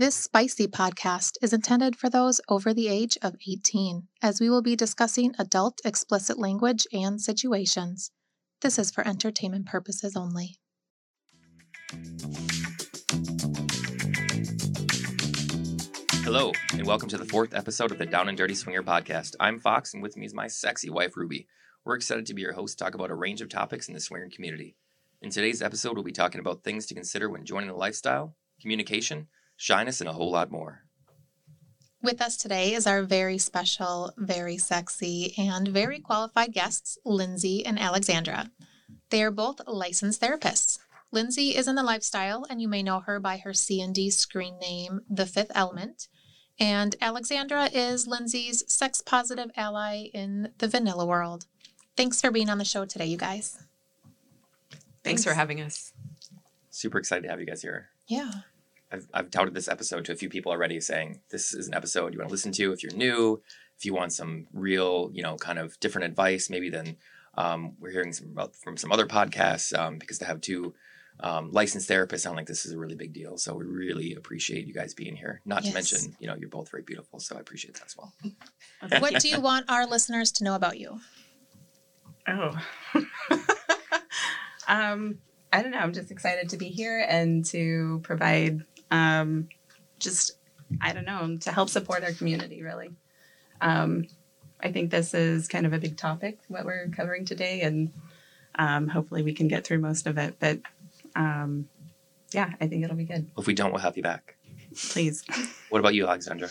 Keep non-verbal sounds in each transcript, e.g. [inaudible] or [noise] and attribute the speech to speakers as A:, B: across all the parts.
A: This spicy podcast is intended for those over the age of 18, as we will be discussing adult explicit language and situations. This is for entertainment purposes only.
B: Hello, and welcome to the fourth episode of the Down and Dirty Swinger podcast. I'm Fox, and with me is my sexy wife, Ruby. We're excited to be your host to talk about a range of topics in the swinger community. In today's episode, we'll be talking about things to consider when joining the lifestyle, communication, shyness, and a whole lot more.
A: With us today is our very special, very sexy, and very qualified guests, Lindsay and Alexandra. They are both licensed therapists. Lindsay is in the lifestyle, and you may know her by her C&D screen name, The Fifth Element. And Alexandra is Lindsay's sex positive ally in the vanilla world. Thanks for being on the show today, you guys.
C: Thanks for having us.
B: Super excited to have you guys here.
A: Yeah.
B: I've, I've touted this episode to a few people already saying this is an episode you want to listen to if you're new, if you want some real, you know, kind of different advice, maybe than um, we're hearing some about from some other podcasts um, because to have two um, licensed therapists sound like this is a really big deal. So we really appreciate you guys being here. Not
A: Yes.
B: to mention, you know, you're both very beautiful. So I appreciate that as well. [laughs]
A: What do you want our listeners to know about you?
C: Oh. [laughs] um, I don't know. I'm just excited to be here and to provide um, just, I don't know, to help support our community, really. Um, I think this is kind of a big topic, what we're covering today, and um, hopefully we can get through most of it. But um, yeah, I think it'll be good.
B: If we don't, we'll have you back.
C: Please. [laughs]
B: What about you, Alexandra?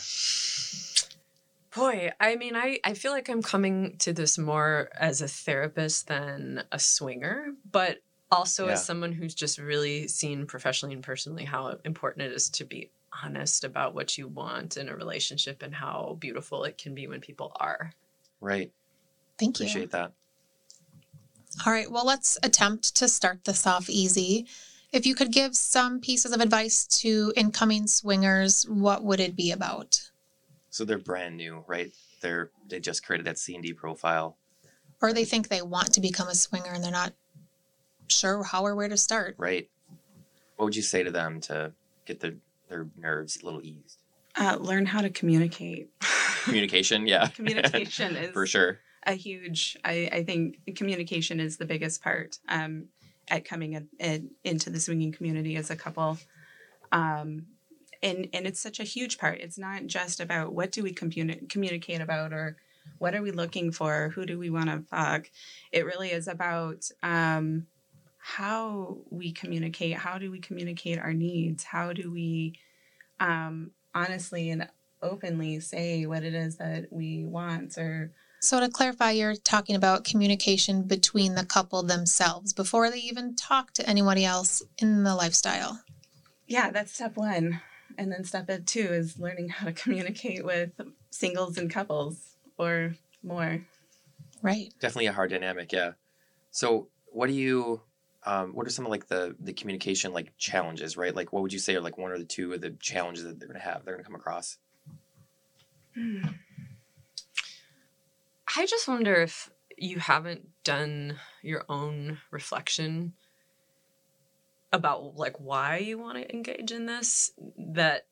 D: Boy, I mean, I, I feel like I'm coming to this more as a therapist than a swinger, but also
B: Yeah.
D: as someone who's just really seen professionally and personally how important it is to be honest about what you want in a relationship and how beautiful it can be when people are.
B: Right.
A: Thank you.
B: Appreciate that.
A: All right, well, let's attempt to start this off easy. If you could give some pieces of advice to incoming swingers, what would it be about?
B: So they're brand new, right? They're they just created that C and D profile,
A: Or they think they want to become a swinger and they're not sure how or where to start.
B: right? What would you say to them to get their their nerves a little eased?
C: Uh, learn how to communicate.
B: Communication, yeah. [laughs]
C: Communication [laughs] is
B: for sure.
C: a huge I, I think communication is the biggest part um, at coming in, in, into the swinging community as a couple um, and and it's such a huge part it's not just about what do we communi- communicate about or what are we looking for who do we want to fuck it really is about um, how we communicate how do we communicate our needs how do we um, honestly and openly say what it is that we want or
A: So, to clarify, you're talking about communication between the couple themselves before they even talk to anybody else in the lifestyle.
C: Yeah, that's step one. And then step two is learning how to communicate with singles and couples or more.
A: Right.
B: Definitely a hard dynamic, yeah. So what do you um, what are some of like the the communication like challenges, right? Like what would you say are like one or the two of the challenges that they're gonna have, they're gonna come across?
D: I just wonder if you haven't done your own reflection about like why you want to engage in this that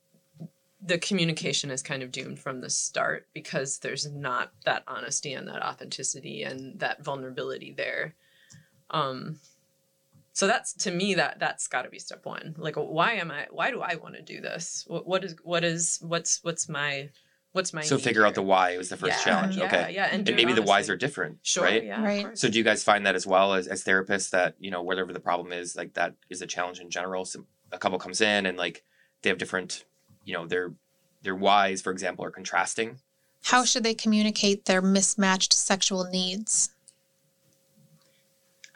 D: the communication is kind of doomed from the start because there's not that honesty and that authenticity and that vulnerability there um so that's to me that that's got to be step one like why am i why do i want to do this what, what is what is what's what's my what's my
B: so
D: need
B: figure out the why was the first
D: Yeah,
B: challenge.
D: yeah,
B: okay.
D: yeah and,
B: And
D: it
B: maybe the whys are different,
D: Sure,
B: right?
D: Yeah,
A: Right.
B: So do you guys find that as well as, as therapists that, you know, whatever the problem is, like that is a challenge in general. So a couple comes in and like they have different, you know, their their whys, for example, are contrasting.
A: How should they communicate their mismatched sexual needs?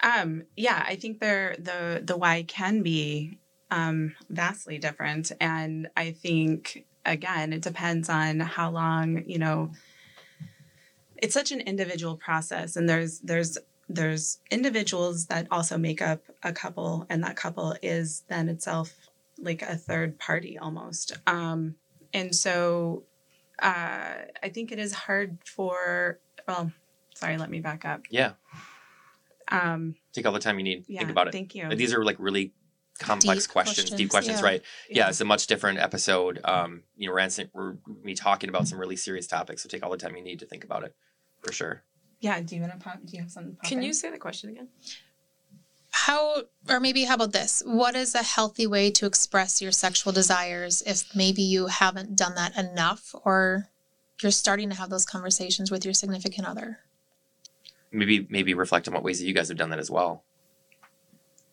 C: Um, yeah, I think the the why can be um, vastly different, and I think again it depends on how long you know. It's such an individual process, and there's there's there's individuals that also make up a couple, and that couple is then itself like a third party almost. Um, and so uh, I think it is hard for well, sorry, let me back up.
B: Yeah.
C: Um,
B: Take all the time you need.
C: yeah,
B: Think about it.
C: Thank you.
B: Like, these are like really complex
A: Deep
B: questions, deep
A: questions,
B: questions,
A: yeah.
B: right? Yeah. it's a much different episode. Um, you know, we're we're me talking about some really serious topics, so take all the time you need to think about it, for sure.
C: Yeah. Do you want to pop? Do you have something? Pop
D: Can
C: in?
D: you say the question again?
A: How, or maybe how about this? What is a healthy way to express your sexual desires if maybe you haven't done that enough or you're starting to have those conversations with your significant other?
B: Maybe maybe reflect on what ways that you guys have done that as well.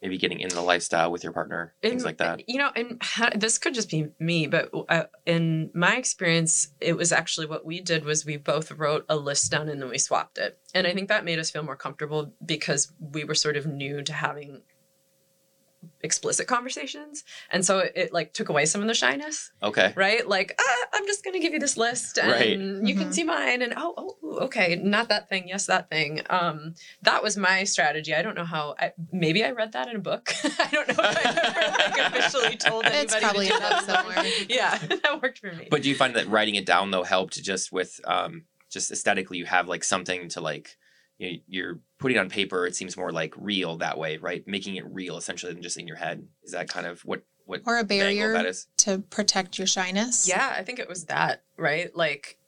B: Maybe getting in the lifestyle with your partner, things
D: In-
B: like that.
D: You know, and this could just be me, but uh, in my experience, it was actually what we did was we both wrote a list down and then we swapped it, and I think that made us feel more comfortable because we were sort of new to having explicit conversations, and so it, it like took away some of the shyness,
B: Okay.
D: right? Like, ah, I'm just gonna give you this list, and
B: Right.
D: you can
A: Mhm.
D: see mine, and oh, oh, okay, not that thing, yes, that thing. Um, that was my strategy. I don't know how. I, maybe I read that in a book. [laughs] I don't know if I ever like officially told anybody.
A: It's probably
D: do
A: in
D: that.
A: somewhere. [laughs]
D: Yeah, that worked for me.
B: But do you find that writing it down though helped just with um just aesthetically? You have like something to like you know, you're putting on paper. It seems more like real that way, right? Making it real essentially than just in your head. Is that kind of what what
A: Or a barrier
B: that is?
A: to protect your shyness?
D: yeah, I think it was that, right? Like.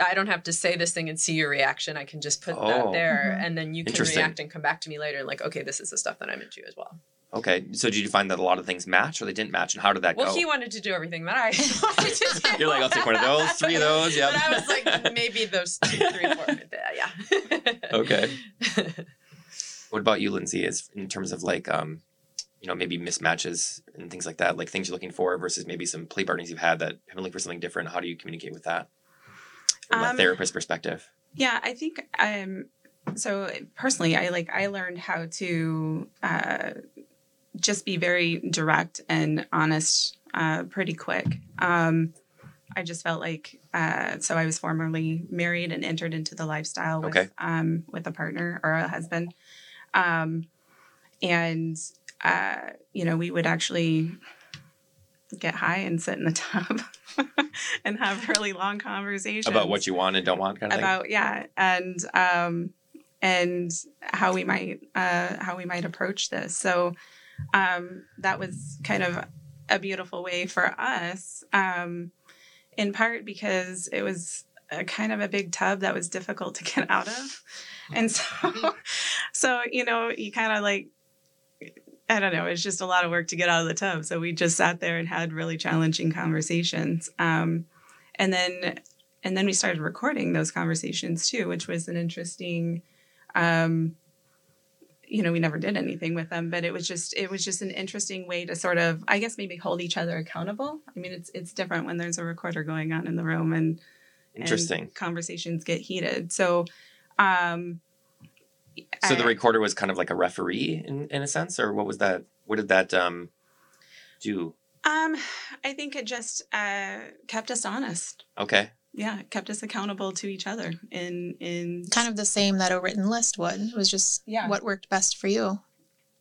D: I don't have to say this thing and see your reaction. I can just put
B: Oh.
D: that there,
A: Mhm.
D: and then you can react and come back to me later. And like, okay, this is the stuff that I'm into as well.
B: Okay. So did you find that a lot of things match or they didn't match, and how did that
D: Well,
B: go?
D: Well, he wanted to do everything that I [laughs] wanted to do.
B: You're like, I'll take one of those, three of those, Yeah.
D: But I was like, maybe those two, three, four. [laughs] Yeah.
B: Okay. [laughs] What about you, Lindsay? Is in terms of like um, you know, maybe mismatches and things like that, like things you're looking for versus maybe some play partners you've had that have been looking for something different. How do you communicate with that from a
C: Um,
B: therapist perspective?
C: Yeah, I think um so personally I like I learned how to uh just be very direct and honest uh pretty quick. Um I just felt like uh so I was formerly married and entered into the lifestyle with
B: Okay.
C: um with a partner or a husband. Um and uh you know we would actually get high and sit in the [laughs] tub and have really long conversations
B: About what you want and don't want, kind of
C: about yeah and um and how we might uh how we might approach this so um that was kind of a beautiful way for us um in part because it was a kind of a big tub that was difficult to get out of and so [laughs] so you know you kind of like I don't know. It's just a lot of work to get out of the tub. So we just sat there and had really challenging conversations. Um, and then and then we started recording those conversations too, which was an interesting. Um, you know, we never did anything with them, but it was just it was just an interesting way to sort of, I guess, maybe hold each other accountable. I mean, it's it's different when there's a recorder going on in the room and and
B: Interesting.
C: conversations get heated. So. Um,
B: So the recorder was kind of like a referee in, in a sense, or what was that? What did that um do?
C: Um, I think it just uh, kept us honest.
B: Okay.
C: Yeah, it kept us accountable to each other. In in
A: Kind of the same that a written list would. It was just
C: Yeah.
A: what worked best for you.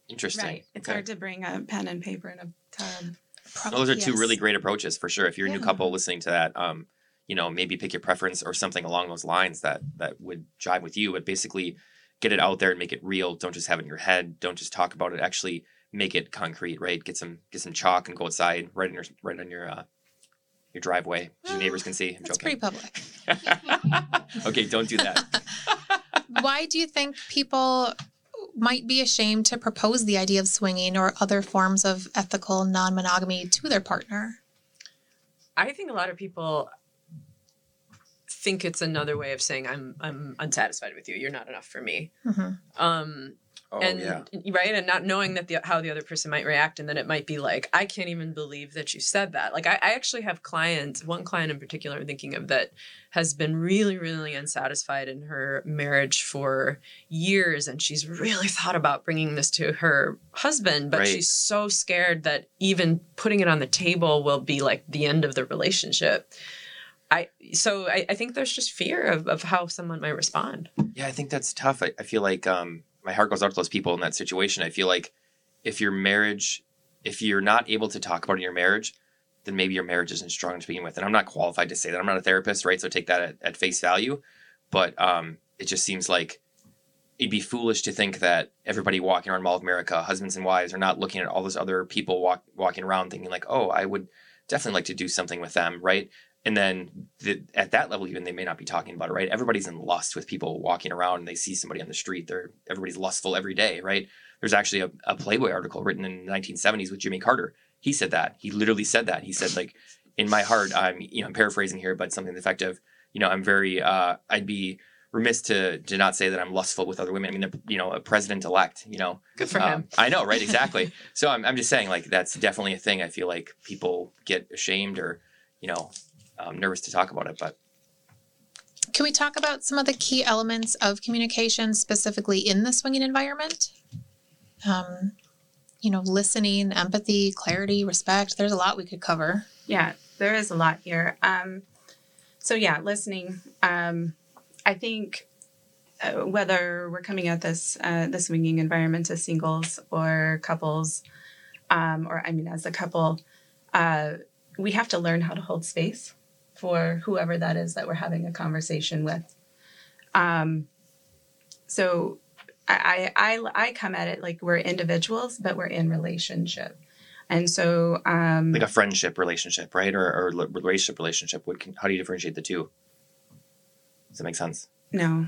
B: Interesting.
C: right. It's
B: Okay.
C: hard to bring a pen and paper in a tub.
A: Probably,
B: Those are two
A: yes.
B: really great approaches for sure. If you're a new couple listening to that, um, you know, maybe pick your preference or something along those lines that that would jive with you. But basically, get it out there and make it real. Don't just have it in your head. Don't just talk about it. Actually, make it concrete. Right. Get some get some chalk and go outside. Right on your right on your uh, your driveway. so Your neighbors can see. I'm
A: That's
B: joking.
A: pretty public. [laughs]
B: okay, don't do that. [laughs]
A: Why do you think people might be ashamed to propose the idea of swinging or other forms of ethical non monogamy to their partner?
D: I think a lot of people think it's another way of saying I'm I'm unsatisfied with you. You're not enough for me.
A: Mhm.
D: Um,
B: Oh
D: and
B: yeah.
D: right, and not knowing that the how the other person might react, and then it might be like, I can't even believe that you said that. Like I, I actually have clients, one client in particular, I'm thinking of that has been really, really unsatisfied in her marriage for years, and she's really thought about bringing this to her husband, but
B: Right.
D: she's so scared that even putting it on the table will be like the end of the relationship. I so I, I think there's just fear of, of how someone might respond.
B: Yeah, I think that's tough. I, I feel like um, my heart goes out to those people in that situation. I feel like if your marriage, if you're not able to talk about it in your marriage, then maybe your marriage isn't strong to begin with. And I'm not qualified to say that. I'm not a therapist, right? So take that at, at face value. But um, it just seems like it'd be foolish to think that everybody walking around Mall of America, husbands and wives, are not looking at all those other people walk, walking around thinking like, oh, I would definitely like to do something with them, right? And then the, at that level, even they may not be talking about it, right? Everybody's in lust with people walking around and they see somebody on the street. They're everybody's lustful every day, right? There's actually a, a Playboy article written in the 1970s with Jimmy Carter. He said that. He literally said that. He said like, in my heart, I'm you know I'm paraphrasing here, but something to the effect of, you know, I'm very uh, I'd be remiss to to not say that I'm lustful with other women. I mean, you know, a president elect, you know.
D: Good for
B: um,
D: him.
B: I know, right? Exactly. so I'm, I'm just saying, like, that's definitely a thing. I feel like people get ashamed or, you know, um, nervous to talk about it. But
A: Can we talk about some of the key elements of communication specifically in the swinging environment? Um, you know, listening, empathy, clarity, respect. There's a lot we could cover.
C: Yeah, there is a lot here. Um, so yeah, listening. Um, I think uh, whether we're coming at this uh, the swinging environment as singles or couples, um, or I mean as a couple, uh, we have to learn how to hold space for whoever that is that we're having a conversation with. Um, so I, I I I come at it like we're individuals, but we're in relationship, and so um,
B: like a friendship relationship, right? Or, or relationship relationship. What can, how do you differentiate the two? Does that make sense?
C: no,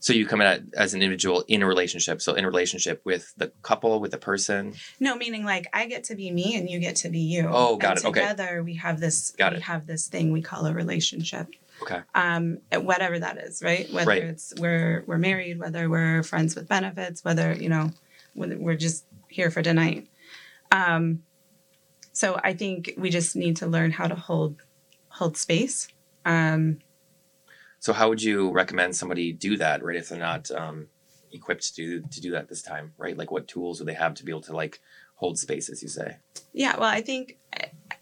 B: So you come at as an individual in a relationship. So in a relationship with the couple, with the person.
C: No, meaning like I get to be me and you get to be you.
B: Oh, got
C: and
B: it. Okay.
C: Together we have this
B: Got
C: we
B: it.
C: have this thing we call a relationship.
B: Okay.
C: Um whatever that is, right? Whether
B: Right.
C: it's we're we're married, whether we're friends with benefits, whether, you know, we're just here for tonight. Um so I think we just need to learn how to hold hold space. Um
B: So how would you recommend somebody do that, right? If they're not um, equipped to do to do that this time, right? Like what tools would they have to be able to like hold space, as you say?
C: Yeah, well, I think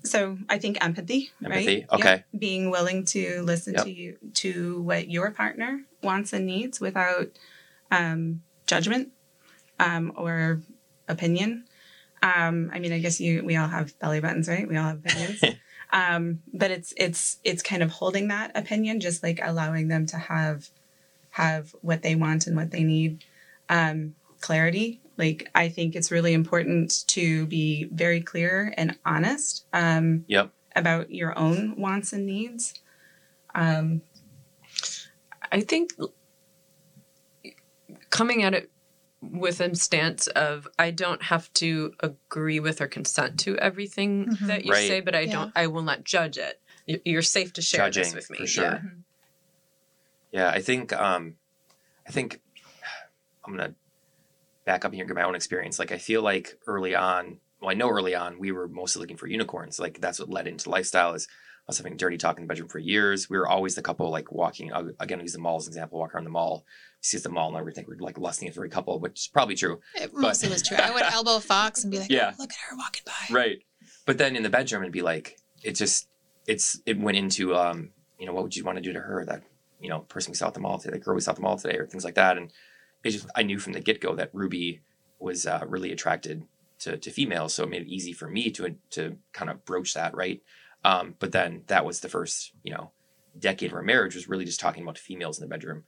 C: so. I think empathy,
B: Empathy,
C: right?
B: okay.
C: Yep. Being willing to listen
B: Yep.
C: to you to what your partner wants and needs without um, judgment um, or opinion. Um, I mean, I guess you we all have belly buttons, right? We all have [laughs] opinions. Um, but it's it's it's kind of holding that opinion, just like allowing them to have have what they want and what they need. Um, clarity. Like I think it's really important to be very clear and honest um,
B: Yep.
C: about your own wants and needs. Um,
D: I think coming at it with a stance of I don't have to agree with or consent to everything
A: Mhm.
D: that you
B: Right.
D: say, but I
A: Yeah.
D: don't. I will not judge it. You're safe to share this with me.
B: for sure.
D: Yeah.
B: Yeah, I think um, I think I'm gonna back up here and give my own experience. Like I feel like early on, well, I know early on we were mostly looking for unicorns. Like that's what led into lifestyle is us having dirty talk in the bedroom for years. We were always the couple like walking. Again, I'll use the mall as an example. Walk around the mall, see us at the mall, and everything. We're like lusting after a couple, which is probably true.
A: It mostly was true. I would [laughs] elbow Fox and be like,
B: Yeah.
A: "Oh, look at her walking by.
B: Right. But then in the bedroom, it'd be like it just it's it went into um you know what would you want to do to her that you know person we saw at the mall today, the girl we saw at the mall today, or things like that. And it just I knew from the get go that Ruby was uh, really attracted to, to females, so it made it easy for me to to kind of broach that right. Um, but then that was the first you know decade of our marriage was really just talking about females in the bedroom.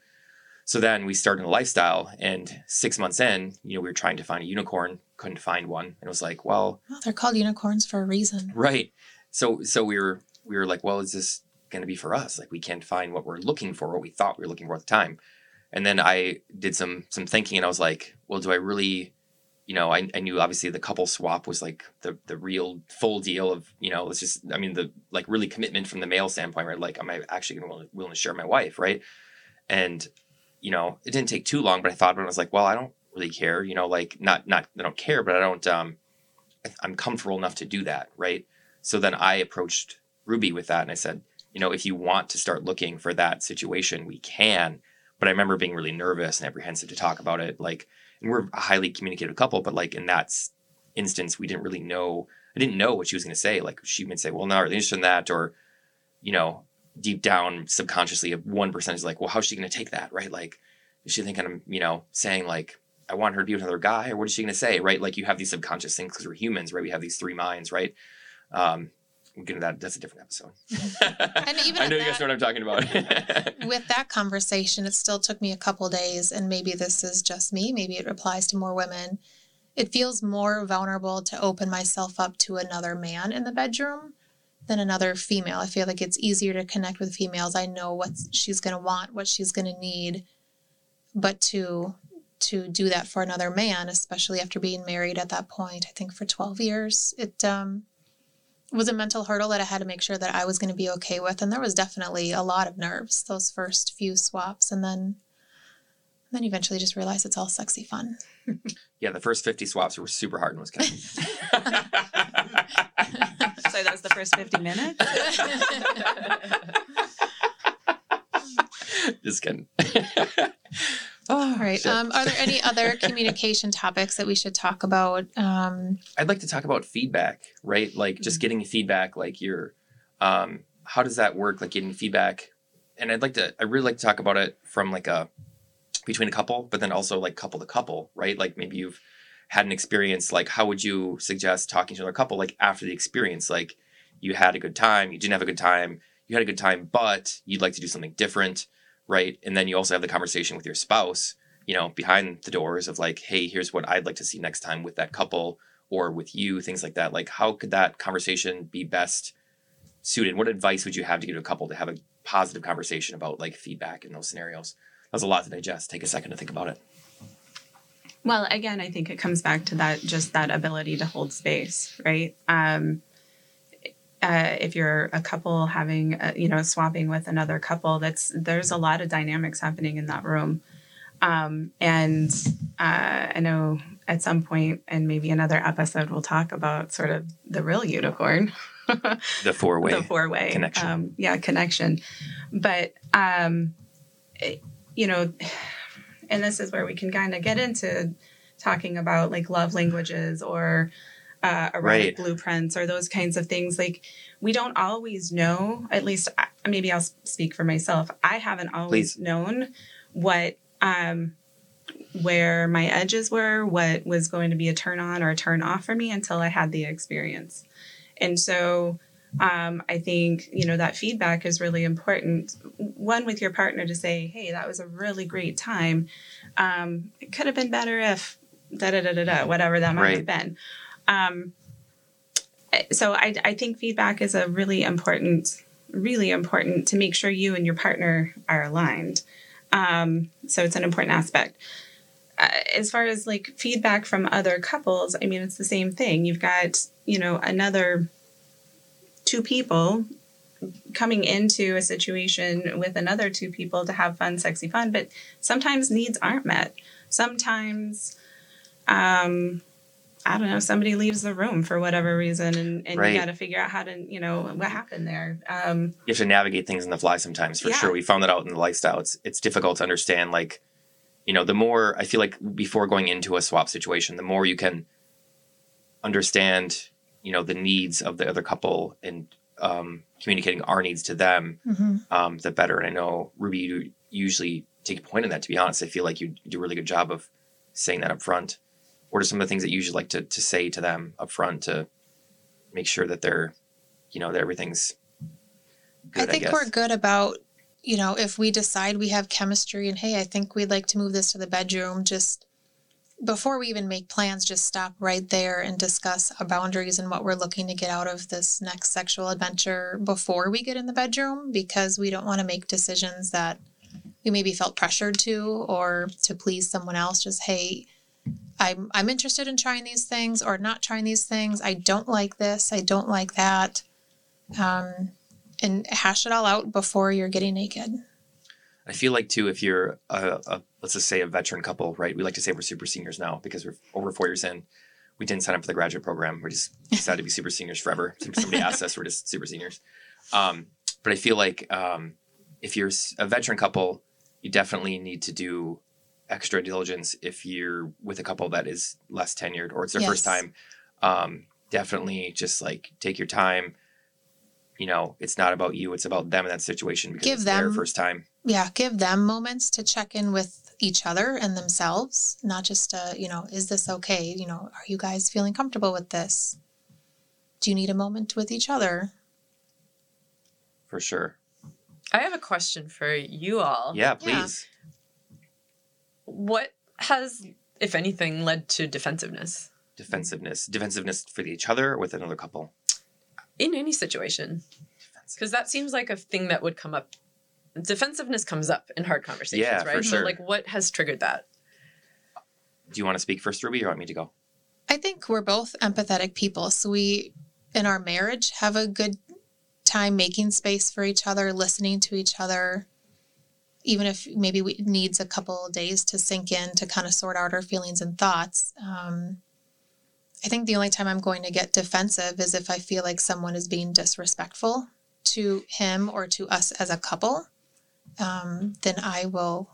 B: So then we started a lifestyle, and six months in, you know, we were trying to find a unicorn, couldn't find one, and it was like, well,
A: Well, they're called unicorns for a reason.
B: Right. So so we were we were like, well, is this going to be for us? Like we can't find what we're looking for, what we thought we were looking for at the time. And then I did some some thinking, and I was like, well, do I really? You know, I, I knew obviously the couple swap was like the the real full deal of you know let's just I mean the like really commitment from the male standpoint right like am I actually gonna willing, willing to share my wife right and you know it didn't take too long but I thought it I was like well I don't really care you know like not not I don't care but I don't um I'm comfortable enough to do that right so then I approached Ruby with that and I said, you know, if you want to start looking for that situation, we can. But I remember being really nervous and apprehensive to talk about it. Like, and we're a highly communicative couple, but like in that instance, we didn't really know. I didn't know what she was going to say. Like, she would say, well, no, are they interested in that? Or, you know, deep down subconsciously, a one percent is like, well, how's she going to take that? Right? Like, is she thinking I'm, you know, saying like, I want her to be with another guy, or what is she going to say? Right? Like, you have these subconscious things because we're humans, right? We have these three minds, right? um, we'll get into that. That's a different episode. [laughs]
A: And even [laughs]
B: I know you guys know what I'm talking about. [laughs]
A: with that conversation, it still took me a couple days, and maybe this is just me, maybe it applies to more women. It feels more vulnerable to open myself up to another man in the bedroom than another female. I feel like it's easier to connect with females. I know what she's going to want, what she's going to need, but to to do that for another man, especially after being married at that point, I think for 12 years, it um was a mental hurdle that I had to make sure that I was going to be okay with. And there was definitely a lot of nerves those first few swaps. And then, then eventually just realized it's all sexy fun.
B: Yeah, the first 50 swaps were super hard in Wisconsin. [laughs]
C: So that was the first 50 minutes. [laughs]
B: Just kidding. [laughs]
A: All right. Um, are there any other communication topics that we should talk about? Um,
B: I'd like to talk about feedback, right? Like just getting feedback, like your, um, how does that work? Like getting feedback, and I'd like to, I really like to talk about it from like a between a couple, but then also like couple to couple, right? Like maybe you've had an experience. Like how would you suggest talking to another couple? Like after the experience, like you had a good time, you didn't have a good time, you had a good time, but you'd like to do something different, right? And then you also have the conversation with your spouse, you know, behind the doors of like, hey, here's what I'd like to see next time with that couple or with you, things like that. Like, how could that conversation be best suited? What advice would you have to give a couple to have a positive conversation about like feedback in those scenarios? That was a lot to digest. Take a second to think about it.
C: Well, again, I think it comes back to that just that ability to hold space, right? Um, uh, if you're a couple having, uh you know, swapping with another couple, that's there's a lot of dynamics happening in that room. Um, and uh, I know at some point, and maybe another episode, we'll talk about sort of the real unicorn, [laughs]
B: The four way.
C: the four way
B: connection.
C: Um, yeah, connection. But um, it- you know, and this is where we can kind of get into talking about like love languages or uh, erotic
B: Right.
C: blueprints or those kinds of things. Like we don't always know. At least I- maybe I'll speak for myself. I haven't always
B: Please.
C: known what um, where my edges were, what was going to be a turn on or a turn off for me until I had the experience. And so um, I think, you know, that feedback is really important. One with your partner to say, hey, that was a really great time. Um, it could have been better if da da da da da, whatever that might
B: Right.
C: have been. Um, so I, I think feedback is a really important, really important to make sure you and your partner are aligned. Um, so it's an important aspect. Uh, as far as like feedback from other couples, I mean, it's the same thing. You've got, you know, another two people coming into a situation with another two people to have fun, sexy fun, but sometimes needs aren't met. Sometimes, um, I don't know, somebody leaves the room for whatever reason, and, and
B: Right.
C: you got to figure out how to, you know, what happened there. Um,
B: you have to navigate things on the fly sometimes for
C: Yeah.
B: sure we found that out in the lifestyle it's it's difficult to understand like you know the more i feel like before going into a swap situation the more you can understand you know the needs of the other couple and um, communicating our needs to them
A: mhm.
B: um, the better and i know ruby you usually take a point in that to be honest i feel like you do a really good job of saying that up front what are some of the things that you usually like to, to say to them up front to make sure that they're you know that everything's good
A: I think
B: guess.
A: we're good about, you know, if we decide we have chemistry and hey, I think we'd like to move this to the bedroom, just before we even make plans, just stop right there and discuss our boundaries and what we're looking to get out of this next sexual adventure before we get in the bedroom because we don't want to make decisions that we maybe felt pressured to or to please someone else. Just hey, I'm I'm interested in trying these things or not trying these things. I don't like this. I don't like that. Um, and hash it all out before you're getting naked.
B: I feel like too, if you're a, a let's just say a veteran couple, right? We like to say we're super seniors now because we're over four years in. We didn't sign up for the graduate program. We just decided to be super seniors forever. Somebody asked us, we're just super seniors. Um, but I feel like um, if you're a veteran couple, you definitely need to do extra diligence if you're with a couple that is less tenured or it's their first time. Um, definitely just like take your time. You know, it's not about you; it's about them in that situation because
A: Give
B: it's their first time.
A: Yeah, give them moments to check in with each other and themselves, not just uh, you know, is this okay? You know, are you guys feeling comfortable with this? Do you need a moment with each other?
B: for sure.
D: I have a question for you all.
B: Yeah,
A: Yeah.
B: please.
D: What has, if anything, led to defensiveness
B: Defensiveness, defensiveness for each other or with another couple.
D: in any situation? Because that seems like a thing that would come up. Defensiveness comes up in hard conversations,
B: Yeah, for
D: right?
B: sure.
D: So, like, what has triggered that?
B: Do you want to speak first, Ruby, or you want me to go?
A: I think we're both empathetic people. So we, in our marriage, have a good time making space for each other, listening to each other, even if maybe we, it needs a couple of days to sink in to kind of sort out our feelings and thoughts. Um, I think the only time I'm going to get defensive is if I feel like someone is being disrespectful to him or to us as a couple. Um, then I will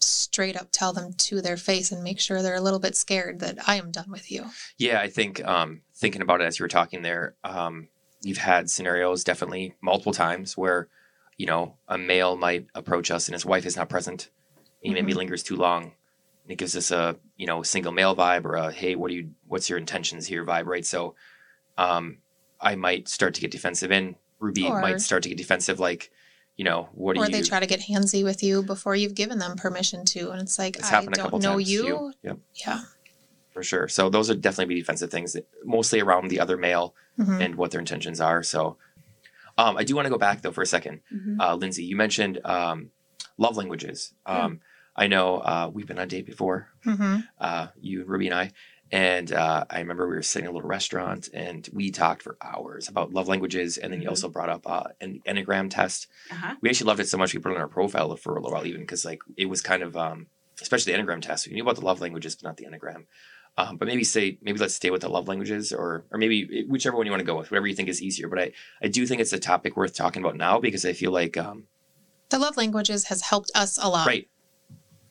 A: straight up tell them to their face and make sure they're a little bit scared that I am done with you.
B: Yeah, I think um, thinking about it as you were talking there, um, you've had scenarios definitely multiple times where, you know, a male might approach us and his wife is not present. He maybe lingers too long. And it gives us a, you know, single male vibe or a, hey, what do you, what's your intentions here vibe, right? So um, I might start to get defensive and Ruby
A: Or-
B: might start to get defensive, like, you know, what do
A: or
B: you,
A: they try to get handsy with you before you've given them permission to and it's like
B: it's
A: i don't know
B: to
A: you
B: Yep,
A: yeah
B: for sure. So those would definitely be defensive things, mostly around the other male
A: Mhm.
B: and what their intentions are. So um, I do want to go back though for a 2nd
C: Mhm.
B: Uh, Lindsay, you mentioned um, love languages. Um, I know uh, we've been on a date before,
A: Mhm.
B: uh, you, and Ruby, and I. And uh, I remember we were sitting in a little restaurant and we talked for hours about love languages. And then you
C: Mhm.
B: also brought up uh, an Enneagram test.
C: Uh-huh.
B: We actually loved it so much we put it on our profile for a little while, even because like it was kind of, um, especially the Enneagram test. We knew about the love languages, but not the Enneagram. Um, but maybe say maybe let's stay with the love languages, or or maybe whichever one you want to go with, whatever you think is easier. But I I do think it's a topic worth talking about now because I feel like um,
A: the love languages has helped us a lot
B: right,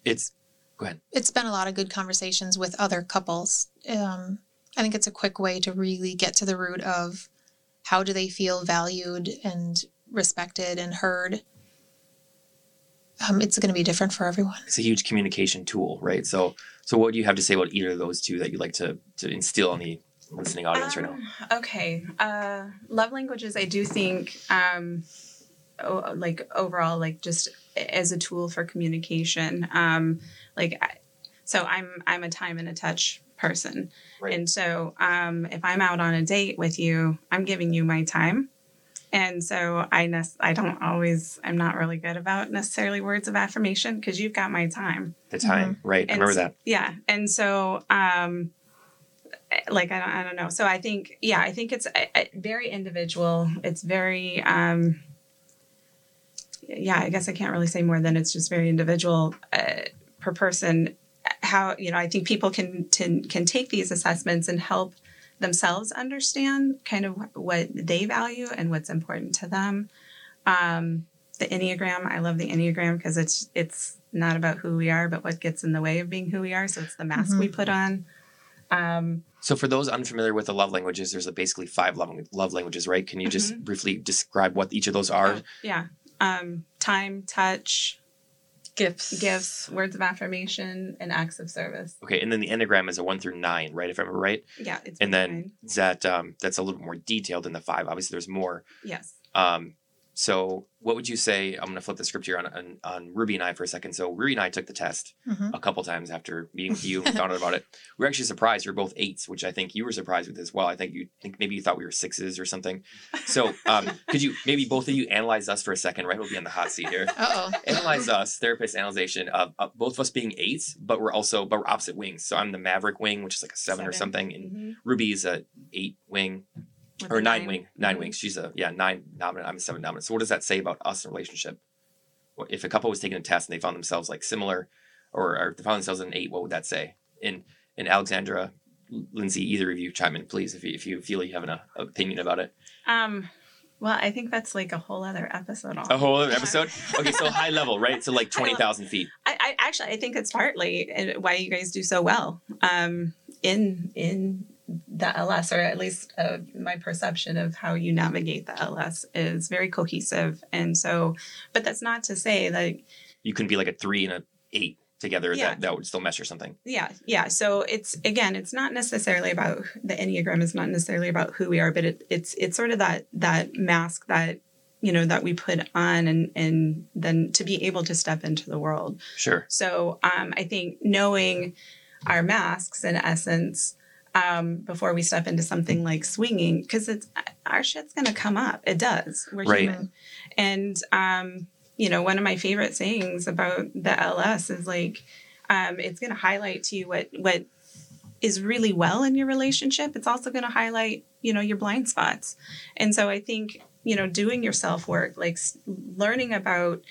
B: it's go ahead.
A: it's been a lot of good conversations with other couples um, i think it's a quick way to really get to the root of how do they feel valued and respected and heard um, it's going to be different for everyone
B: It's a huge communication tool, right? So so what do you have to say about either of those two that you'd like to to instill on the listening audience right now?
C: Um, Okay. Uh, love languages, I do think, um, o- like overall, like just as a tool for communication. Um, like, I, so I'm I'm a time and a touch person,
B: Right.
C: and so um, if I'm out on a date with you, I'm giving you my time. And so I nec- I don't always I'm not really good about necessarily words of affirmation because you've got my time.
B: The time, right? I
C: And
B: remember
C: so-
B: that.
C: Yeah. And so, um, like, I don't, I don't know. So I think, yeah, I think it's uh, uh, very individual. It's very, um, yeah, I guess I can't really say more than it's just very individual uh, per person. How, you know, I think people can, can, can take these assessments and help themselves understand kind of what they value and what's important to them. Um, the Enneagram, I love the Enneagram because it's, it's not about who we are, but what gets in the way of being who we are. So it's the mask we put on. Um,
B: So for those unfamiliar with the love languages, there's a basically five love, love languages, right? Can you just briefly describe what each of those are?
C: yeah. Um, time, touch,
D: Gifts.
C: gifts, words of affirmation, and acts of service.
B: Okay, and then the enneagram is a one through nine, right? If I remember right.
C: Yeah. It's
B: And then is that um, that's a little bit more detailed than the five. Obviously, there's more.
C: yes.
B: Um, so what would you say? I'm going to flip the script here on, on on Ruby and I for a second. So Ruby and I took the test
A: Mhm.
B: a couple times after meeting with you and [laughs] found out about it. We were actually surprised. We are both eights, which I think you were surprised with as well. I think you think maybe you thought we were sixes or something. So um, [laughs] could you maybe both of you analyze us for a second? Right, we'll be on the hot seat here.
A: uh-oh
B: analyze us, therapist analyzation of, of both of us being eights, but we're also but we're opposite wings. So I'm the Maverick wing, which is like a seven, or something, and
C: Mhm.
B: Ruby is a eight wing
C: With
B: or nine, wing, 9
C: Mhm.
B: wings. She's a yeah nine dominant. I'm a seven dominant. So what does that say about us in relationship? If a couple was taking a test and they found themselves like similar, or, or they found themselves an eight, what would that say? In in Alexandra, Lindsay, either of you chime in, please, if you if you feel you have an uh, opinion about it.
C: Um, well, I think that's like a whole other episode.
B: A whole other episode. Okay, so high level, right? So like [laughs] twenty thousand feet.
C: I, I actually I think it's partly uh, why you guys do so well um, in in the LS, or at least uh, my perception of how you navigate the LS is very cohesive. And so, but that's not to say that
B: you couldn't be like a three and a eight together
C: Yeah.
B: that that would still mesh or something
C: yeah yeah so it's again it's not necessarily about the enneagram is not necessarily about who we are but it, it's it's sort of that that mask that you know that we put on and and then to be able to step into the world
B: Sure.
C: so um, i think knowing our masks in essence um, before we step into something like swinging because it's our shit's gonna come up. It does. We're
B: Right.
C: human. And um, you know one of my favorite sayings about the ls is like um, it's gonna highlight to you what what is really well in your relationship. It's also to highlight you know your blind spots. And so i think you know doing your self work like s- learning about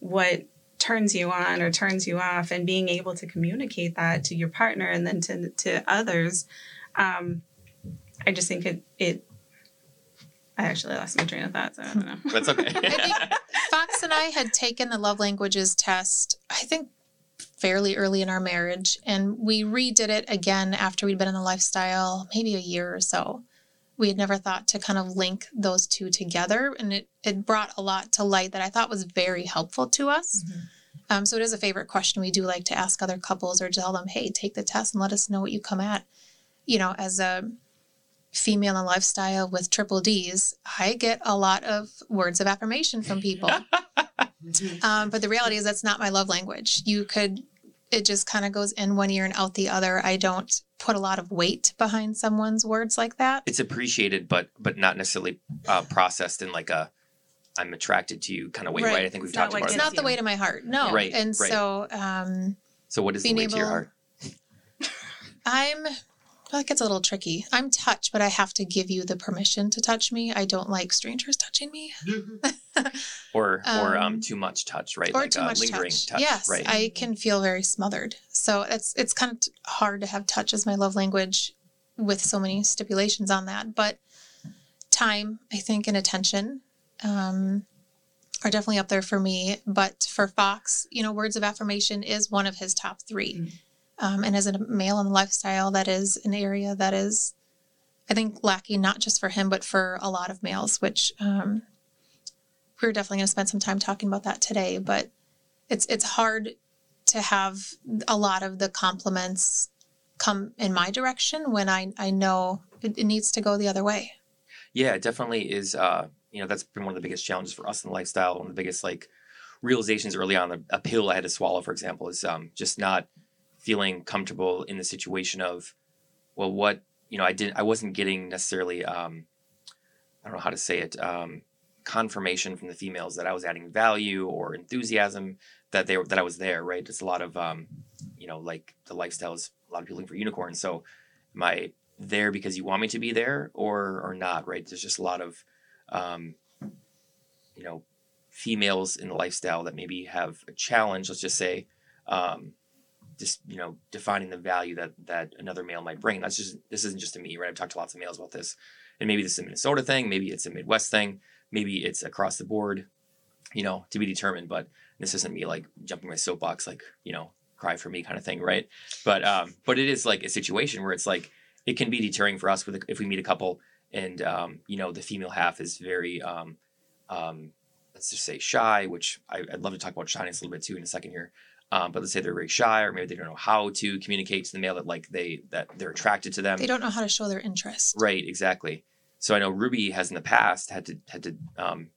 C: what turns you on or turns you off and being able to communicate that to your partner and then to to others um i just think it it i actually lost my train of thought so i don't know [laughs]
B: That's okay.
A: think- Fox and I had taken the love languages test, I think fairly early in our marriage, and we redid it again after we'd been in the lifestyle maybe a year or so. We had never thought to kind of link those two together, and it, it brought a lot to light that I thought was very helpful to us. Um, so it is a favorite question we do like to ask other couples or tell them, hey, take the test and let us know what you come at. You know, as a female in lifestyle with triple D's, I get a lot of words of affirmation from people. [laughs] um, but the reality is that's not my love language. You could, it just kind of goes in one ear and out the other. I don't put a lot of weight behind someone's words like that.
B: it's appreciated, but but not necessarily uh, processed in like a I'm attracted to you kind of way, right?
A: Right.
B: I think we've
C: It's
B: talked about
A: It's
B: it.
C: gets
A: not the
C: you.
A: way to my heart. No.
B: Right,
A: And
B: right.
A: so um,
B: So what is the
A: being
B: way to your heart?
A: I'm, well, it gets a little tricky. I'm touched, but I have to give you the permission to touch me. I don't like strangers touching me. [laughs]
B: Or or um
A: Um,
B: too much touch, right?
A: or
B: like
A: too
B: uh,
A: much
B: lingering
A: touch.
B: touch,
A: yes,
B: right?
A: I can feel very smothered. So it's it's kind of hard to have touch as my love language with so many stipulations on that. But time, I think, and attention um, are definitely up there for me. But for Fox, you know, words of affirmation is one of his top three.
C: Mm.
A: Um, and as a male in the lifestyle, that is an area that is, I think, lacking not just for him, but for a lot of males, which um, we're definitely going to spend some time talking about that today. But it's it's hard to have a lot of the compliments come in my direction when I, I know it, it needs to go the other way.
B: Yeah, it definitely is. Uh, you know, that's been one of the biggest challenges for us in the lifestyle. One of the biggest like realizations early on. A pill I had to swallow, for example, is um, just not feeling comfortable in the situation of, well, what you know, I didn't, I wasn't getting necessarily, um, I don't know how to say it, um, confirmation from the females that I was adding value or enthusiasm that they were that I was there. Right? It's a lot of, um, you know, like the lifestyle is a lot of people looking for unicorns. So, am I there because you want me to be there or or not right there's just a lot of um you know females in the lifestyle that maybe have a challenge let's just say um just you know defining the value that that another male might bring. That's just this isn't just to me right? I've talked to lots of males about this. And maybe this is a minnesota thing maybe it's a midwest thing maybe it's across the board you know to be determined but this isn't me like jumping my soapbox like you know cry for me kind of thing right? But um but it is like a situation where it's like it can be deterring for us with if we meet a couple and um, you know the female half is very um, um, let's just say shy which I, i'd love to talk about shyness a little bit too in a second here. Um, but let's say they're very shy or maybe they don't know how to communicate to the male that like they that they're attracted to them.
A: They don't know how to show their interest.
B: right exactly. So i know ruby has in the past had to had to um,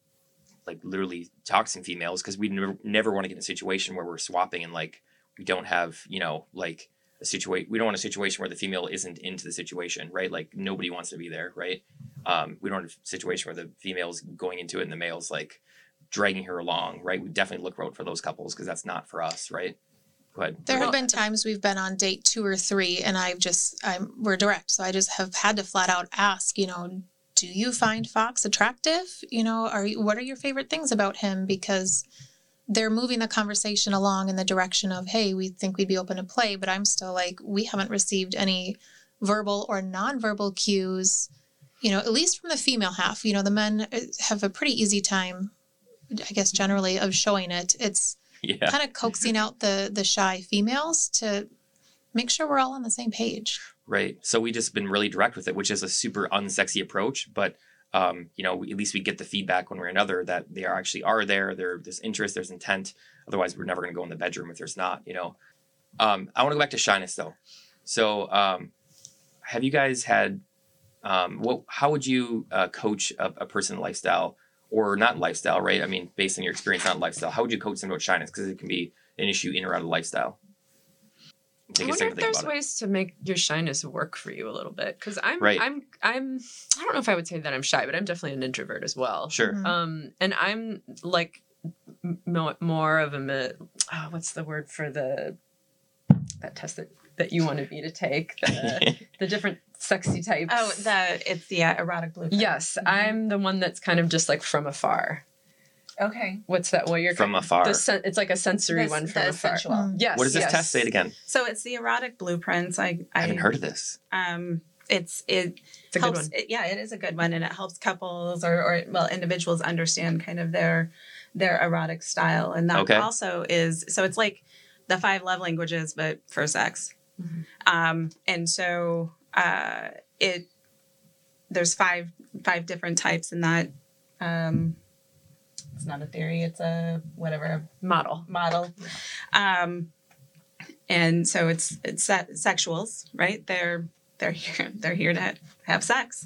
B: like literally talk to some females because we never never want to get in a situation where we're swapping and like we don't have you know like a situation we don't want a situation where the female isn't into the situation right? Like nobody wants to be there right? Um, we don't want a situation where the female's going into it and the male's like dragging her along right? We definitely look out for those couples because that's not for us right? Go ahead.
A: There have been times we've been on date two or three, and I've just I'm we're direct, so I just have had to flat out ask, you know, do you find Fox attractive? You know, are you, what are your favorite things about him? Because they're moving the conversation along in the direction of, hey, we think we'd be open to play, but I'm still like, we haven't received any verbal or nonverbal cues. You know, at least from the female half. You know, the men uh, have a pretty easy time, I guess, generally of showing it. It's
B: yeah
A: kind of coaxing out the the shy females to make sure we're all on the same page.
B: Right. So we just been really direct with it, which is a super unsexy approach, but um, you know, at least we get the feedback one way or another that they are actually are there. There, there's interest, there's intent. Otherwise, we're never going to go in the bedroom if there's not. You know. Um, I want to go back to shyness though. So, um, have you guys had? Um, what? How would you uh, coach a, a person lifestyle or not lifestyle, right? I mean, based on your experience, not lifestyle. How would you coach someone about shyness? Because it can be an issue in or out of lifestyle. Take
D: I
B: a
D: wonder if there's
B: about it.
D: ways to make your shyness work for you a little bit. Because I'm,
B: Right.
D: I'm, I'm. I don't know if I would say that I'm shy, but I'm definitely an introvert as well.
B: Sure.
A: Mhm.
D: Um, and I'm like m- more of a mi- oh, what's the word for the that test that that you wanted me to take the [laughs] the different sexy types.
C: Oh, the it's the uh, erotic blue.
D: yes,
C: Mhm.
D: I'm the one that's kind of just like from afar.
C: Okay.
D: What's that? Well, you're
B: From afar.
D: The sen- it's like a sensory
C: The-
D: one from
C: the
D: afar.
C: sensual.
A: Mm.
D: Yes.
B: what does this
D: yes.
B: test say it again?
C: So it's the erotic blueprints. I
B: I haven't heard of this.
C: Um, it's it
D: It's a good
C: helps.
D: one.
C: It, yeah, it is a good one, and it helps couples or or well individuals understand kind of their their erotic style, and that
B: Okay.
C: also is so it's like the five love languages, but for sex.
D: Mhm.
C: Um, and so uh, it there's five five different types in that. Um, it's not a theory; it's a whatever
D: Model.
C: model. Um, and so it's it's se- sexuals, right? They're they're here [laughs] they're here to have sex.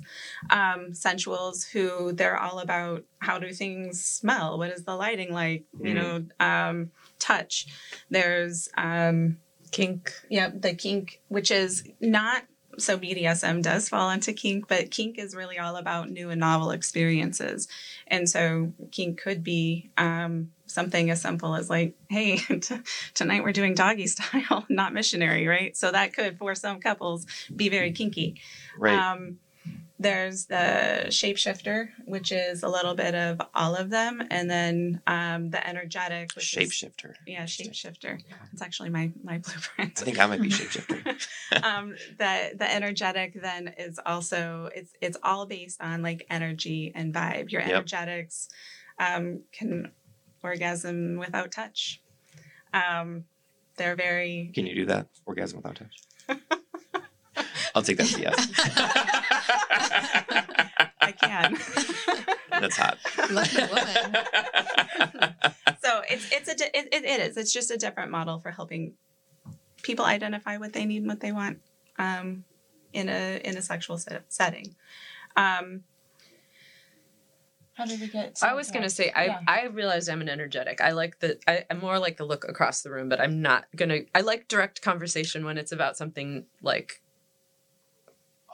C: Um, sensuals who they're all about how do things smell? What is the lighting like? You
B: Mhm.
C: know, um, touch. There's um,
D: Kink.
C: yeah, the kink, which is not so BDSM does fall into kink, but kink is really all about new and novel experiences. And so kink could be um, something as simple as like, hey, [laughs] t- tonight we're doing doggy [laughs] style, not missionary, right? So that could, for some couples, be very kinky.
B: Right.
C: Um, there's the shapeshifter, which is a little bit of all of them, and then um, the energetic, which is
B: Shapeshifter.
C: yeah, shapeshifter. It's actually my my blueprint.
B: I think I might be shapeshifter. [laughs]
C: um, the the energetic then is also it's it's all based on like energy and vibe. Your
B: Yep.
C: energetics um, can orgasm without touch. Um, they're very
B: Can you do that? Orgasm without touch? [laughs] I'll take that as a yes. [laughs]
C: I can.
B: That's hot.
A: Lucky woman.
C: so it's it's a di- it, it it is it's just a different model for helping people identify what they need and what they want um, in a in a sexual set, setting. Um, how did we get?
D: I was gonna say I
C: Yeah.
D: I realized I'm an energetic. I like the I, I'm more like the look across the room, but I'm not gonna. I like direct conversation when it's about something like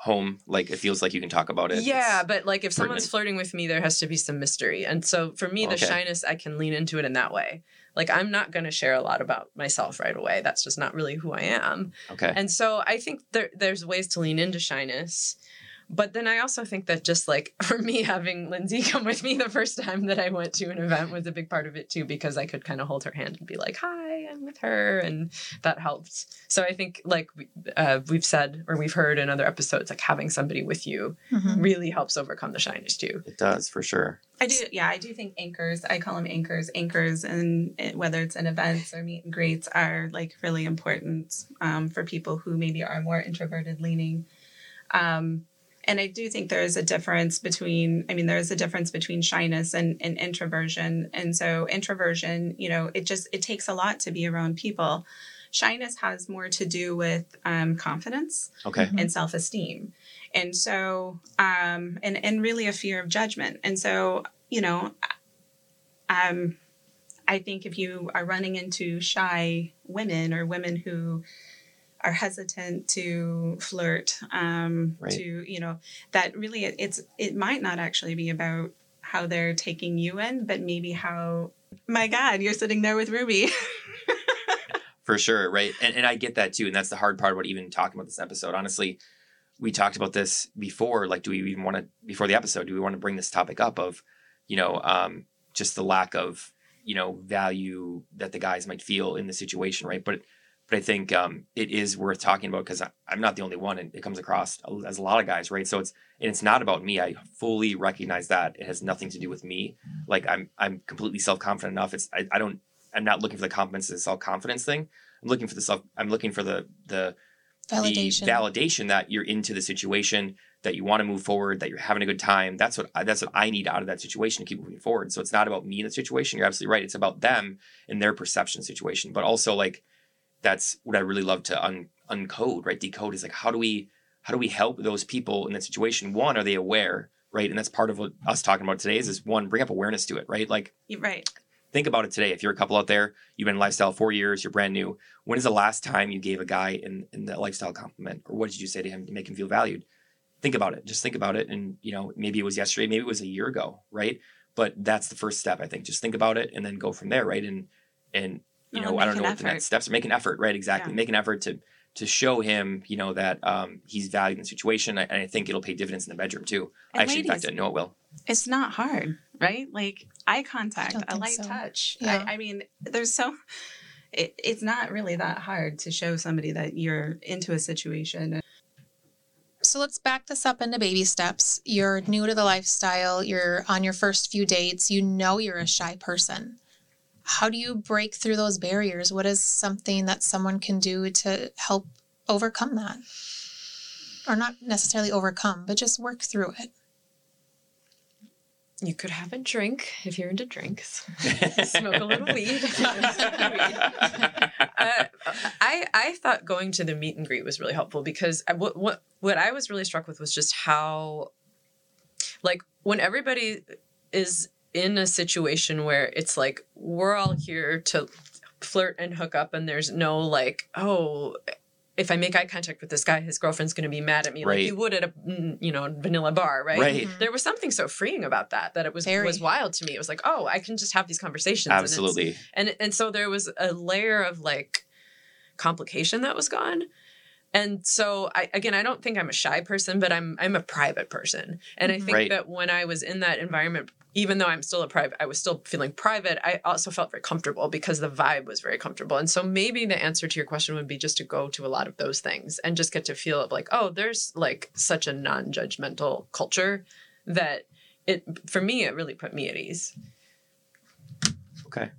B: Home, like it feels like you can talk about it.
D: yeah,
B: It's-
D: but like if someone's flirting with me, there has to be some mystery, and so for me, the
B: Okay.
D: shyness I can lean into it in that way. Like I'm not gonna share a lot about myself right away. That's just not really who I am.
B: okay.
D: And so I think there there's ways to lean into shyness. But then I also think that just like [laughs] for me having Lindsay come with me the first time that I went to an event was a big part of it too because I could kind of hold her hand and be like, "Hi, I'm with her," and that helped. So I think like we- uh, we've said or we've heard in other episodes, like having somebody with you
A: Mhm.
D: really helps overcome the shyness too.
B: it does for sure.
C: I do, yeah, I do think anchors. I call them anchors. Anchors, and it, whether it's in events or meet and greets, are like really important um, for people who maybe are more introverted leaning. Um, and I do think there is a difference between. I mean, there is a difference between shyness and, and introversion. And so, introversion, you know, it just it takes a lot to be around people. Shyness has more to do with um, confidence
B: Okay.
A: Mhm.
C: and self-esteem and so um and and really a fear of judgment and so you know um i think if you are running into shy women or women who are hesitant to flirt um
B: Right.
C: to you know that really it, it's it might not actually be about how they're taking you in but maybe how my god you're sitting there with ruby [laughs]
B: For sure, right? And, and I get that too. And that's the hard part about even talking about this episode. Honestly, we talked about this before. Like, do we even want to, before the episode, do we want to bring this topic up of, you know, um, just the lack of, you know, value that the guys might feel in the situation, right? But, but I think um, it is worth talking about because I'm not the only one, and it comes across as a lot of guys, right? So it's and it's not about me. I fully recognize that it has nothing to do with me. Like I'm I'm completely self confident enough. It's I, I don't I'm not looking for the confidence the self confidence thing. I'm looking for the self. I'm looking for the the
A: Validation.
B: the validation that you're into the situation, that you want to move forward, that you're having a good time. That's what I, that's what I need out of that situation to keep moving forward. So it's not about me in the situation. You're absolutely right. It's about them and their perception situation. But also like that's what I really love to un, uncode. Right, decode is like how do we how do we help those people in that situation? One, are they aware? right? And that's part of what us talking about today is, is one, bring up awareness to it, right? Like
C: right.
B: think about it today. If you're a couple out there, you've been in lifestyle four years, you're brand new. When is the last time you gave a guy in, in the lifestyle compliment? Or what did you say to him to make him feel valued? Think about it. Just think about it. And, you know, maybe it was yesterday, maybe it was a year ago, right? But that's the first step, I think. Just think about it and then go from there, right? And, and, you
C: Oh,
B: know, I don't know
C: an
B: what the next steps are. Make an effort, right? Exactly.
C: Yeah.
B: Make an effort to, to show him, you know, that um, he's valued in the situation. And I think it'll pay dividends in the bedroom too. I
C: And
B: actually, in fact,
C: ladies,
B: didn't know it will.
C: it's not hard, right? Like eye contact, a light
A: so.
C: touch.
A: Yeah.
C: I, I mean, there's so it, it's not really that hard to show somebody that you're into a situation.
A: So let's back this up into baby steps. You're new to the lifestyle, you're on your first few dates, you know you're a shy person. How do you break through those barriers? What is something that someone can do to help overcome that? Or not necessarily overcome, but just work through it.
D: You could have a drink if you're into drinks. [laughs] Smoke a little weed. [laughs] uh, I I thought going to the meet and greet was really helpful because I, what what what I was really struck with was just how, like, when everybody is in a situation where it's like we're all here to flirt and hook up, and there's no like, oh. If I make eye contact with this guy, his girlfriend's going to be mad at me,
B: Right.
D: like you would at a mm, you know vanilla bar, right?
B: Right.
A: Mhm.
D: There was something so freeing about that that it was
A: Very.
D: was wild to me. It was like, oh, I can just have these conversations.
B: Absolutely.
D: and and so there was a layer of like complication that was gone and so I again I don't think I'm a shy person but I'm I'm a private person and I think
B: Right.
D: that when I was in that environment even though I'm still a private I was still feeling private I also felt very comfortable because the vibe was very comfortable and so maybe the answer to your question would be just to go to a lot of those things and just get to feel of like oh there's like such a non-judgmental culture that it for me it really put me at ease
B: Okay.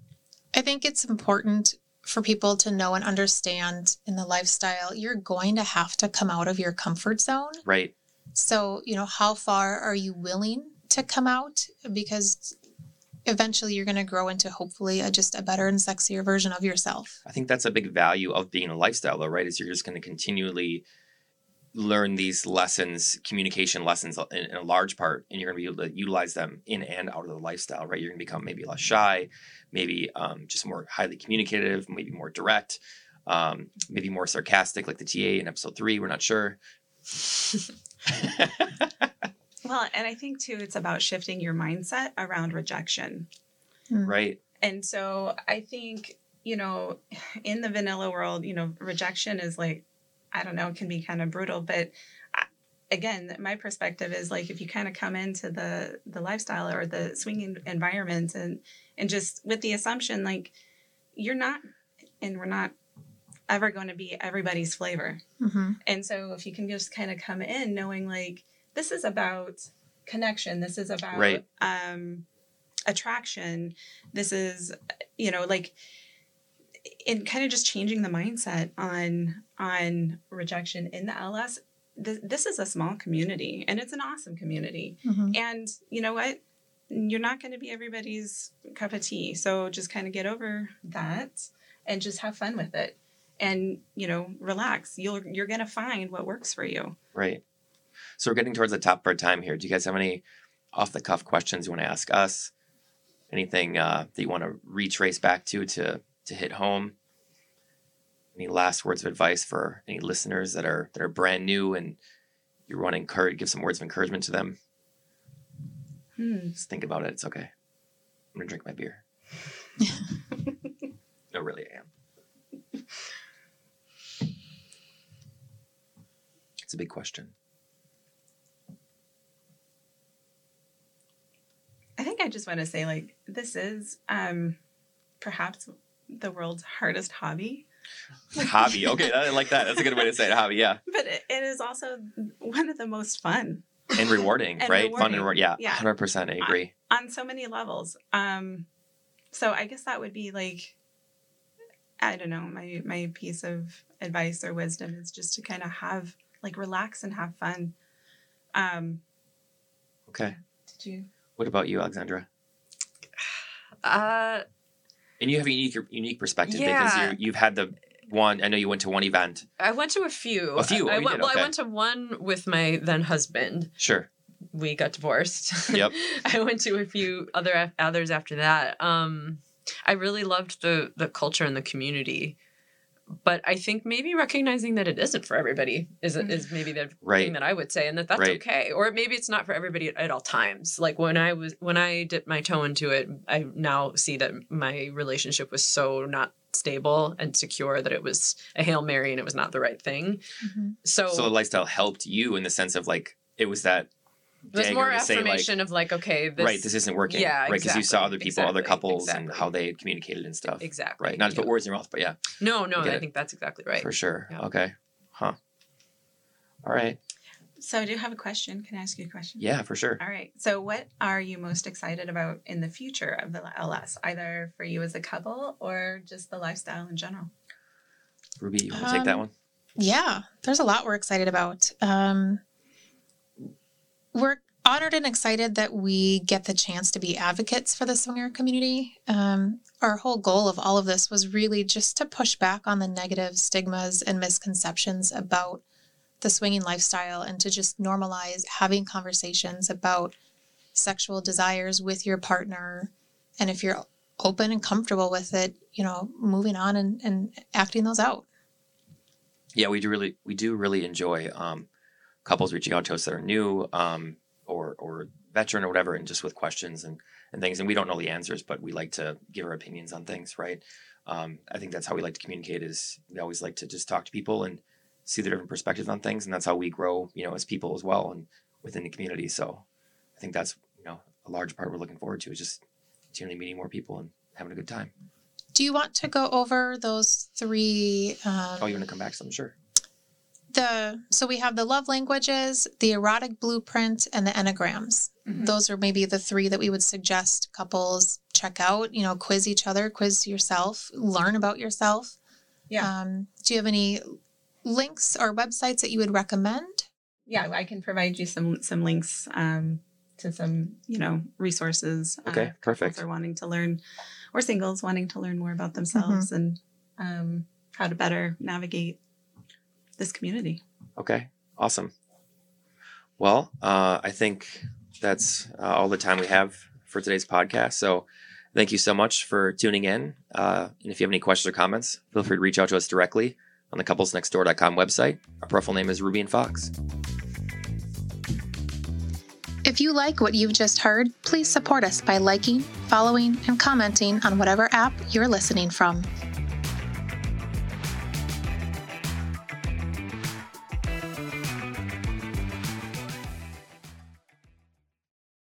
A: I think it's important for people to know and understand in the lifestyle, you're going to have to come out of your comfort zone.
B: Right.
A: So, you know, how far are you willing to come out? Because eventually you're going to grow into hopefully a, just a better and sexier version of yourself.
B: I think that's a big value of being a lifestyle, though, right? Is you're just going to continually learn these lessons, communication lessons in, in a large part, and you're going to be able to utilize them in and out of the lifestyle, right? You're going to become maybe less shy, maybe um, just more highly communicative, maybe more direct, um, maybe more sarcastic, like the TA in episode three. We're not sure. [laughs] [laughs]
C: Well, and I think too, it's about shifting your mindset around rejection.
B: right.
C: And so I think, you know, in the vanilla world, you know, rejection is like, I don't know, it can be kind of brutal. But I, again, my perspective is like if you kind of come into the the lifestyle or the swinging environment and and just with the assumption like you're not, and we're not ever going to be everybody's flavor.
A: Mm-hmm.
C: And so if you can just kind of come in knowing like this is about connection, this is about
B: Right.
C: um attraction, this is you know like in kind of just changing the mindset on on rejection in the LS th- this is a small community and it's an awesome community.
A: Mm-hmm.
C: And you know what? You're not going to be everybody's cup of tea. So just kind of get over that and just have fun with it. And, you know, relax. You'll you're going to find what works for you.
B: Right. So we're getting towards the top of our time here. Do you guys have any off the cuff questions you want to ask us? Anything uh, that you want to retrace back to to to hit home? Any last words of advice for any listeners that are that are brand new and you want to encourage, give some words of encouragement to them?
C: Hmm.
B: Just think about it. It's okay. I'm gonna drink my beer. [laughs] no, really, I am. It's a big question.
C: Think I just want to say like this is um perhaps the world's hardest hobby,
B: hobby. Okay, I like that. That's a good way to say it. Hobby, yeah,
C: but it, it is also one of the most fun
B: and rewarding,
C: And
B: right? Fun and
C: rewarding.
B: Yeah,
C: Yeah.
B: hundred percent. I agree.
C: on so many levels. Um, so I guess that would be like, I don't know, my my piece of advice or wisdom is just to kind of have like relax and have fun. Um,
B: Okay.
C: did you?
B: What about you, Alexandra?
D: uh
B: And you have a unique unique perspective
D: Yeah.
B: because you you've had the one. I know you went to one event.
D: I went to a few.
B: A few?
D: I,
B: Oh, you
D: went? Well,
B: Okay.
D: I went to one with my then husband,
B: Sure.
D: we got divorced. [laughs]
B: Yep.
D: I went to a few other others after that. Um, I really loved the the culture and the community, but I think maybe recognizing that it isn't for everybody is is maybe the
B: Right.
D: thing that I would say, and that that's
B: Right.
D: okay. Or maybe it's not for everybody at, at all times. Like when I was when I dipped my toe into it, I now see that my relationship was so not stable and secure that it was a hail mary and it was not the right thing.
A: Mhm.
D: So,
B: So the lifestyle helped you in the sense of like it was that
D: it was more
B: to say, like,
D: affirmation of like, okay, this
B: right, this isn't working.
D: Yeah,
B: right, because you saw other people, other
D: exactly,
B: couples, and how they had communicated and stuff.
D: exactly
B: Right, not to put words in your mouth, but yeah,
D: No, no, I
B: it.
D: think that's exactly right.
B: for sure.
D: Yeah.
B: Okay, huh? All right,
C: So I do have a question. Can I ask you a question?
B: yeah, for sure.
C: All right. So, what are you most excited about in the future of the LS, either for you as a couple or just the lifestyle in general?
B: Ruby, you want to take that
A: Um,
B: one?
A: Yeah, there's a lot we're excited about. Um, we're honored and excited that we get the chance to be advocates for the swinger community. Um, our whole goal of all of this was really just to push back on the negative stigmas and misconceptions about the swinging lifestyle and to just normalize having conversations about sexual desires with your partner. And if you're open and comfortable with it, you know, moving on and, and acting those out.
B: Yeah, we do really, we do really enjoy um, couples reaching out to us that are new um, or or veteran or whatever, and just with questions and and things. And we don't know the answers, but we like to give our opinions on things, right? Um, I think that's how we like to communicate. Is we always like to just talk to people and see their different perspectives on things, and that's how we grow, you know, as people as well and within the community. So I think that's you know a large part we're looking forward to is just continually meeting more people and having a good time.
A: Do you want to go over those three? Um,
B: Oh, you want to come back? So I'm sure.
A: The so we have the love languages, the erotic blueprint, and the enneagrams.
C: Mhm.
A: Those are maybe the three that we would suggest couples check out. You know, quiz each other, quiz yourself, learn about yourself.
C: Yeah.
A: Um, do you have any links or websites that you would recommend?
C: Yeah, I can provide you some some links um, to some you know resources. uh,
B: Okay,
C: if
B: perfect.
C: couples Are wanting to learn, or singles wanting to learn more about themselves and um, how to better navigate this community.
B: Okay, awesome. Well, uh, I think that's uh, all the time we have for today's podcast. So, thank you so much for tuning in. Uh, and if you have any questions or comments, feel free to reach out to us directly on the couplesnextdoor.com website. Our profile name is Ruby and Fox.
A: If you like what you've just heard, please support us by liking, following, and commenting on whatever app you're listening from.